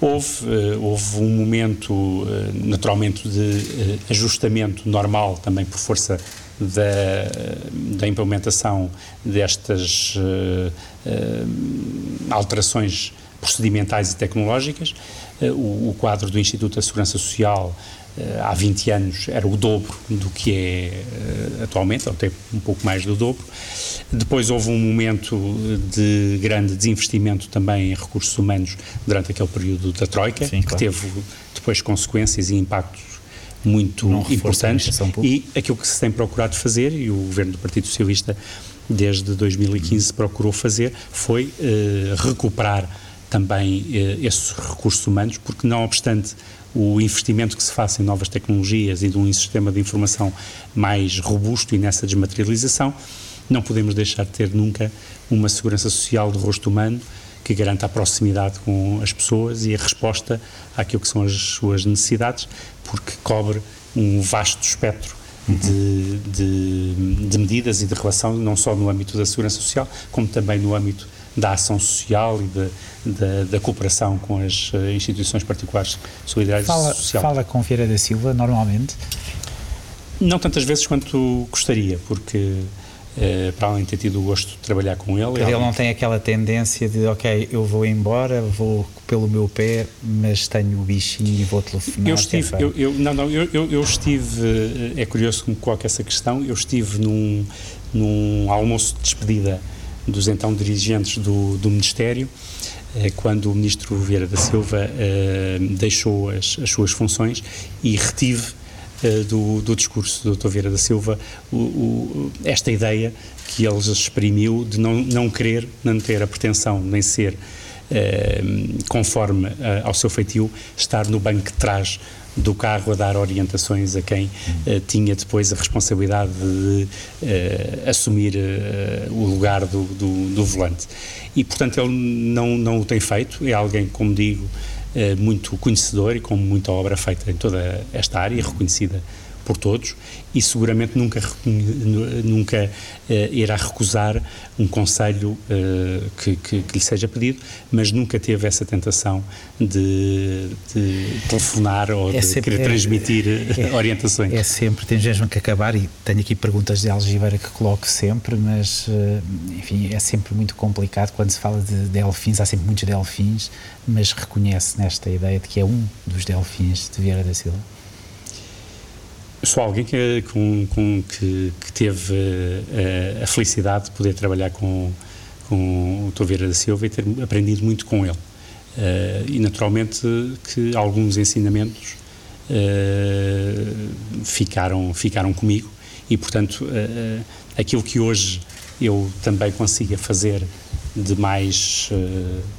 Houve, uh, houve um momento, uh, naturalmente, de ajustamento normal, também por força da, da implementação destas alterações procedimentais e tecnológicas. O, o quadro do Instituto da Segurança Social há 20 anos era o dobro do que é atualmente, ou até um pouco mais do dobro. Depois houve um momento de grande desinvestimento também em recursos humanos durante aquele período da Troika, Sim, que claro. teve depois consequências e impactos muito importantes. E aquilo que se tem procurado fazer, e o governo do Partido Socialista desde 2015 procurou fazer, foi uh, recuperar também uh, esses recursos humanos, porque não obstante o investimento que se faça em novas tecnologias e de um sistema de informação mais robusto e nessa desmaterialização, não podemos deixar de ter nunca uma segurança social de rosto humano que garanta a proximidade com as pessoas e a resposta àquilo que são as suas necessidades, porque cobre um vasto espectro de, de, de medidas e de relação, não só no âmbito da segurança social, como também no âmbito da ação social e de, da, da, cooperação com as eh, instituições particulares solidárias fala, social. Fala com Vieira da Silva normalmente? Não tantas vezes quanto gostaria, porque eh, para além de ter tido o gosto de trabalhar com ele. Ele não tem aquela tendência de, ok, eu vou embora, vou pelo meu pé, mas tenho o bichinho e vou telefonar. Eu estive, eu, eu, não, não, eu, eu, eu, estive, eh, é curioso que me coloque essa questão, eu estive num, num almoço de despedida dos então dirigentes do, do Ministério, eh, quando o Ministro Vieira da Silva eh, deixou as, as suas funções e retive do, do, discurso do Dr. Vieira da Silva o, o, esta ideia que ele exprimiu de não, não querer, não ter a pretensão nem ser conforme ao seu feitio, estar no banco de trás do carro a dar orientações a quem tinha depois a responsabilidade de assumir o lugar do, do, do, volante. E, portanto, ele não, não o tem feito, é alguém, como digo, muito conhecedor e com muita obra feita em toda esta área, reconhecida por todos e seguramente nunca, nunca uh, irá recusar um conselho uh, que, que, que, lhe seja pedido, mas nunca teve essa tentação de, de telefonar ou é de sempre, querer transmitir é, é, orientações. É sempre, tens mesmo que acabar e tenho aqui perguntas de algibeira que coloco sempre, mas uh, enfim, é sempre muito complicado quando se fala de delfins, há sempre muitos delfins, mas reconhece nesta ideia de que é um dos delfins de Vieira da Silva? Sou alguém que, com, com, que, que teve uh, a felicidade de poder trabalhar com, com o Toveira da Silva e ter aprendido muito com ele. Uh, e naturalmente que alguns ensinamentos uh, ficaram, ficaram comigo e, portanto, aquilo que hoje eu também consiga fazer de mais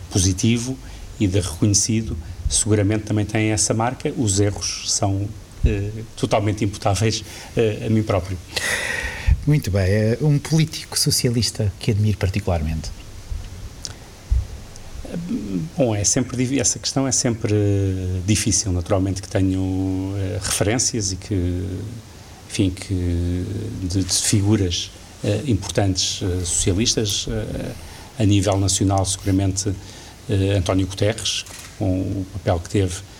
positivo e de reconhecido, seguramente também tem essa marca. Os erros são eh, totalmente imputáveis eh, a mim próprio. Muito bem. Eh, um político socialista que admiro particularmente? Bom, é sempre essa questão é sempre difícil. Naturalmente que tenho referências e que, enfim, que de, de figuras importantes socialistas a nível nacional, seguramente António Guterres, com o papel que teve eh,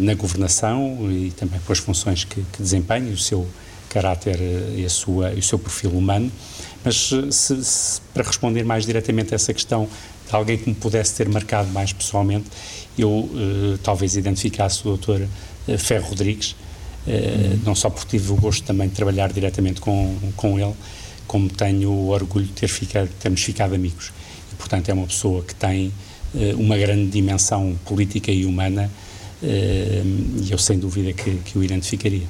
na governação e também pelas funções que, que desempenha, o seu caráter eh, e, a sua, e o seu perfil humano. Mas eh, se, se, para responder mais diretamente a essa questão de alguém que me pudesse ter marcado mais pessoalmente, eu talvez identificasse o Dr. Ferro Rodrigues, uhum. não só porque tive o gosto também de trabalhar diretamente com, com ele, como tenho o orgulho de ter ficado, termos ficado amigos. E, portanto, é uma pessoa que tem uma grande dimensão política e humana e eu, sem dúvida, que, que o identificaria.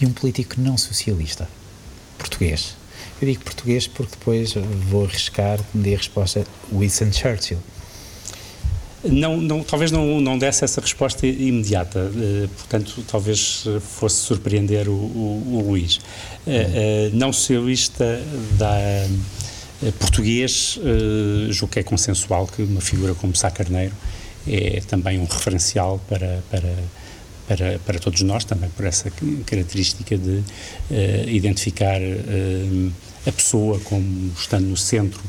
E um político não socialista, português? Eu digo português porque depois vou arriscar a resposta Winston Churchill. Não, não, talvez não, não desse essa resposta imediata, uh, portanto, talvez fosse surpreender o, o, o Luís. Uh, uh, não socialista da português, julgo que é consensual que uma figura como Sá Carneiro é também um referencial para, para, para, para todos nós, também por essa característica de identificar a pessoa como estando no centro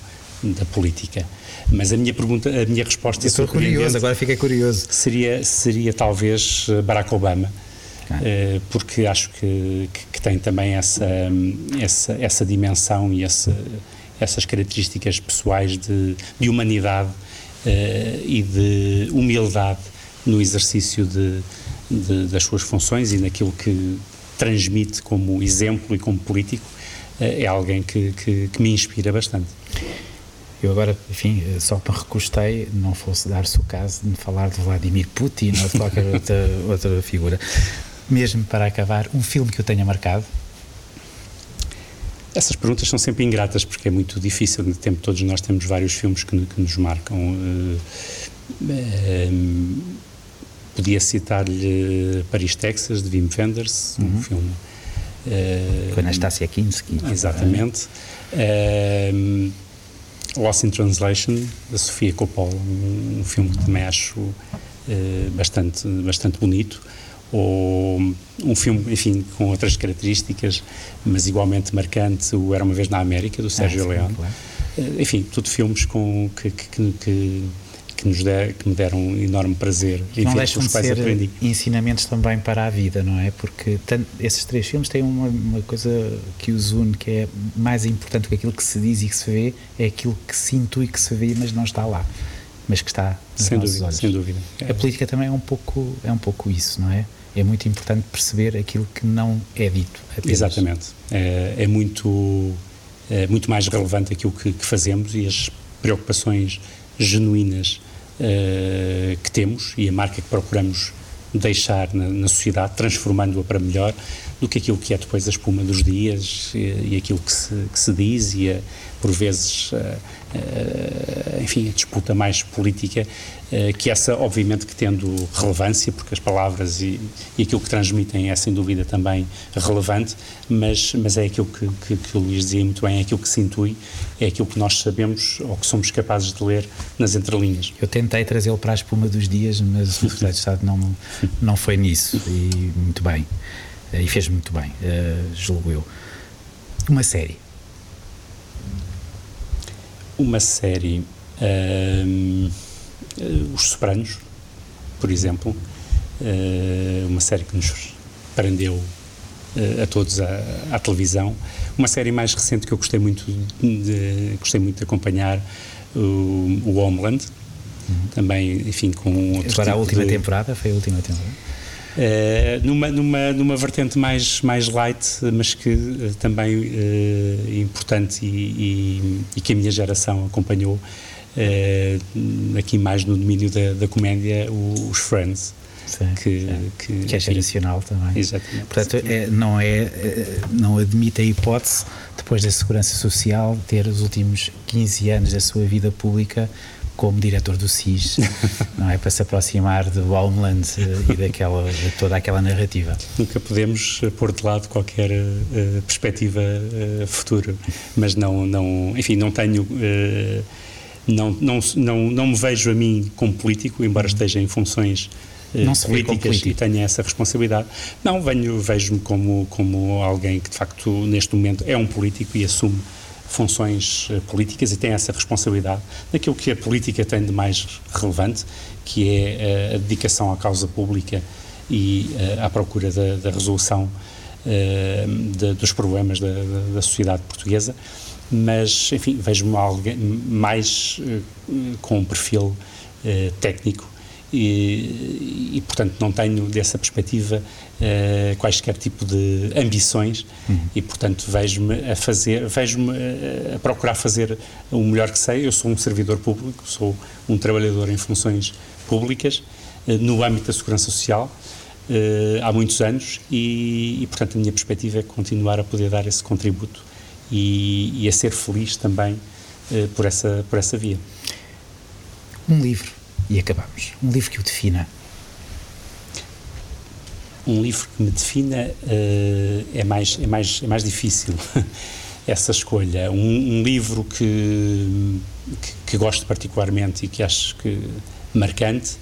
da política. Mas a minha pergunta, a minha resposta Eu estou curioso, agora fiquei curioso. Seria, seria talvez eh, Barack Obama, porque acho que, que, tem também essa, essa, essa dimensão e essa, essas características pessoais de, de humanidade uh, e de humildade no exercício de, de, das suas funções e naquilo que transmite como exemplo e como político, uh, é alguém que, que, que me inspira bastante. Eu agora, enfim, só me recostei, não fosse dar-se o caso de falar de Vladimir Putin ou de qualquer outra, outra figura. Mesmo para acabar, um filme que eu tenha marcado? Essas perguntas são sempre ingratas porque é muito difícil. No tempo todos nós temos vários filmes que, que nos marcam. Uh, uh, podia citar-lhe Paris, Texas, de Wim Wenders, uhum. um filme. Uh, Com Anastasia Kinski. Exatamente. Uh, Lost in Translation, da Sofia Coppola, um, um filme que também acho uh, bastante, bastante bonito, ou um filme, enfim, com outras características, mas igualmente marcante, o Era Uma Vez na América, do Sérgio ah, Leone. Claro. Enfim, tudo filmes com, que, que, que que, nos der, que me deram um enorme prazer e não deixam de ser aprendi. ensinamentos também para a vida, não é? Porque tanto, esses três filmes têm uma, uma, coisa que os une, que é mais importante do que aquilo que se diz e que se vê, é aquilo que se intui que se vê, mas não está lá, mas que está nos sem nossos dúvida, olhos. Sem dúvida. A política também é um pouco é um pouco isso, não é? É muito importante perceber aquilo que não é dito. Apenas. Exatamente. É, é muito é muito mais relevante aquilo que, que fazemos e as preocupações genuínas uh, que temos e a marca que procuramos deixar na, na sociedade, transformando-a para melhor, do que aquilo que é depois a espuma dos dias e, e aquilo que se, que se diz e, a, por vezes, a, a, enfim, a disputa mais política, que essa, obviamente, que tendo relevância, porque as palavras e, e aquilo que transmitem é, sem dúvida, também relevante, mas, mas é aquilo que, que, que o Luís dizia muito bem, é aquilo que se intui, é aquilo que nós sabemos ou que somos capazes de ler nas entrelinhas. Eu tentei trazê-lo para a espuma dos dias, mas o Secretário de Estado não, não foi nisso, e muito bem. Eh, e fez muito bem, julgo eu. Uma série. Uma série. Uh, Os Sopranos, por exemplo. Uh, uma série que nos prendeu a todos à, à, televisão. Uma série mais recente que eu gostei muito de, gostei muito de acompanhar, o, o Homeland. Uhum. Também, enfim, com outro Agora tipo a última de... temporada, foi a última temporada? Uh, numa, numa, numa vertente mais, mais light, mas que uh, também uh, importante e, e, e, que a minha geração acompanhou, aqui mais no domínio da, da comédia, os Friends. Sim, que, sim. Que, que, é geracional também. Exatamente. Portanto, é, não, é, não admite a hipótese, depois da Segurança Social, ter os últimos 15 anos da sua vida pública como diretor do SIS, não é? Para se aproximar do Homeland eh, e daquela, de toda aquela narrativa. Nunca podemos pôr de lado qualquer uh, perspectiva uh, futura, mas não, não, enfim, não tenho. Uh, não, não, não, não me vejo a mim como político, embora uhum. esteja em funções não se políticas e tenha essa responsabilidade. Não, venho, vejo-me como, como alguém que de facto neste momento é um político e assume funções eh, políticas e tem essa responsabilidade daquilo que a política tem de mais relevante, que é eh, a dedicação à causa pública e eh, à procura da, da resolução de, dos problemas da, da, sociedade portuguesa, mas, enfim, vejo-me mais com um perfil técnico e, e, portanto não tenho dessa perspectiva uh, quaisquer tipo de ambições. Uhum. e portanto vejo-me a fazer vejo-me a, a procurar fazer o melhor que sei. Eu sou um servidor público sou um trabalhador em funções públicas uh, no âmbito da segurança social uh, há muitos anos. E, e, portanto a minha perspectiva é continuar a poder dar esse contributo e, e a ser feliz também por essa por essa via. Um livro e acabamos. Um livro que o defina. Um livro que me defina uh, é, mais, é, mais, é mais difícil essa escolha. Um, um livro que, que, que, gosto particularmente e que acho que marcante,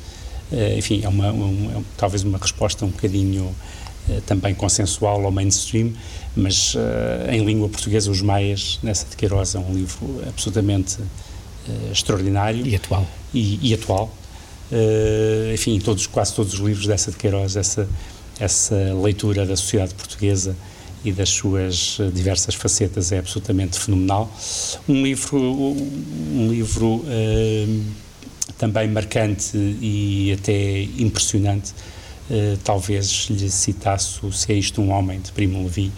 uh, enfim, é, uma, um, é talvez uma resposta um bocadinho uh, também consensual ao mainstream, mas em língua portuguesa, Os Maias, nessa de Queiroz, é um livro absolutamente extraordinário. E atual e, e atual. Uh, enfim, todos, quase todos os livros dessa de Queiroz, essa, essa leitura da sociedade portuguesa e das suas diversas facetas é absolutamente fenomenal. Um livro, um livro uh, também marcante e até impressionante, uh, talvez lhe citasse o Se é isto um homem, de Primo Levi,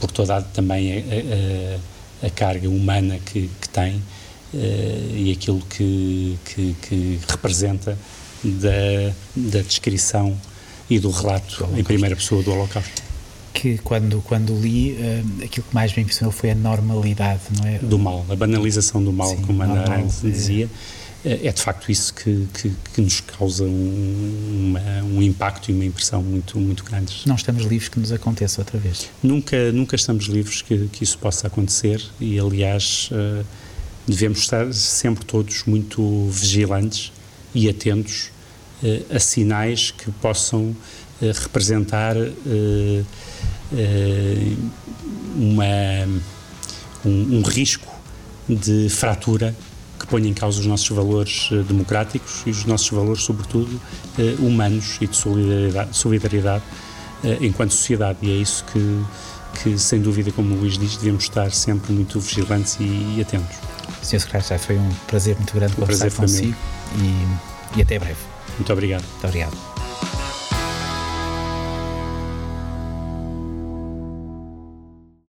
por toda também a, a, a, carga humana que, que tem uh, e aquilo que, que, que representa da, da, descrição e do relato em primeira pessoa do Holocausto. Que quando, quando li, uh, aquilo que mais me impressionou foi a normalidade, não é? Do mal, a banalização do mal, Sim, como Ana Arendt é. dizia. É, é de facto isso que, que, que nos causa um, uma, um impacto e uma impressão muito, muito grandes. Não estamos livres que nos aconteça outra vez. Nunca, nunca estamos livres que, que isso possa acontecer e, aliás, uh, devemos estar sempre todos muito vigilantes e atentos uh, a sinais que possam uh, representar uh, uma, um, um, risco de fratura que ponha em causa os nossos valores democráticos e os nossos valores, sobretudo, humanos e de solidariedade, solidariedade enquanto sociedade. E é isso que, que, sem dúvida, como o Luís diz, devemos estar sempre muito vigilantes e, e atentos. Sr. Secretário, foi um prazer muito grande um conversar consigo e, e até breve. Muito obrigado. Muito obrigado.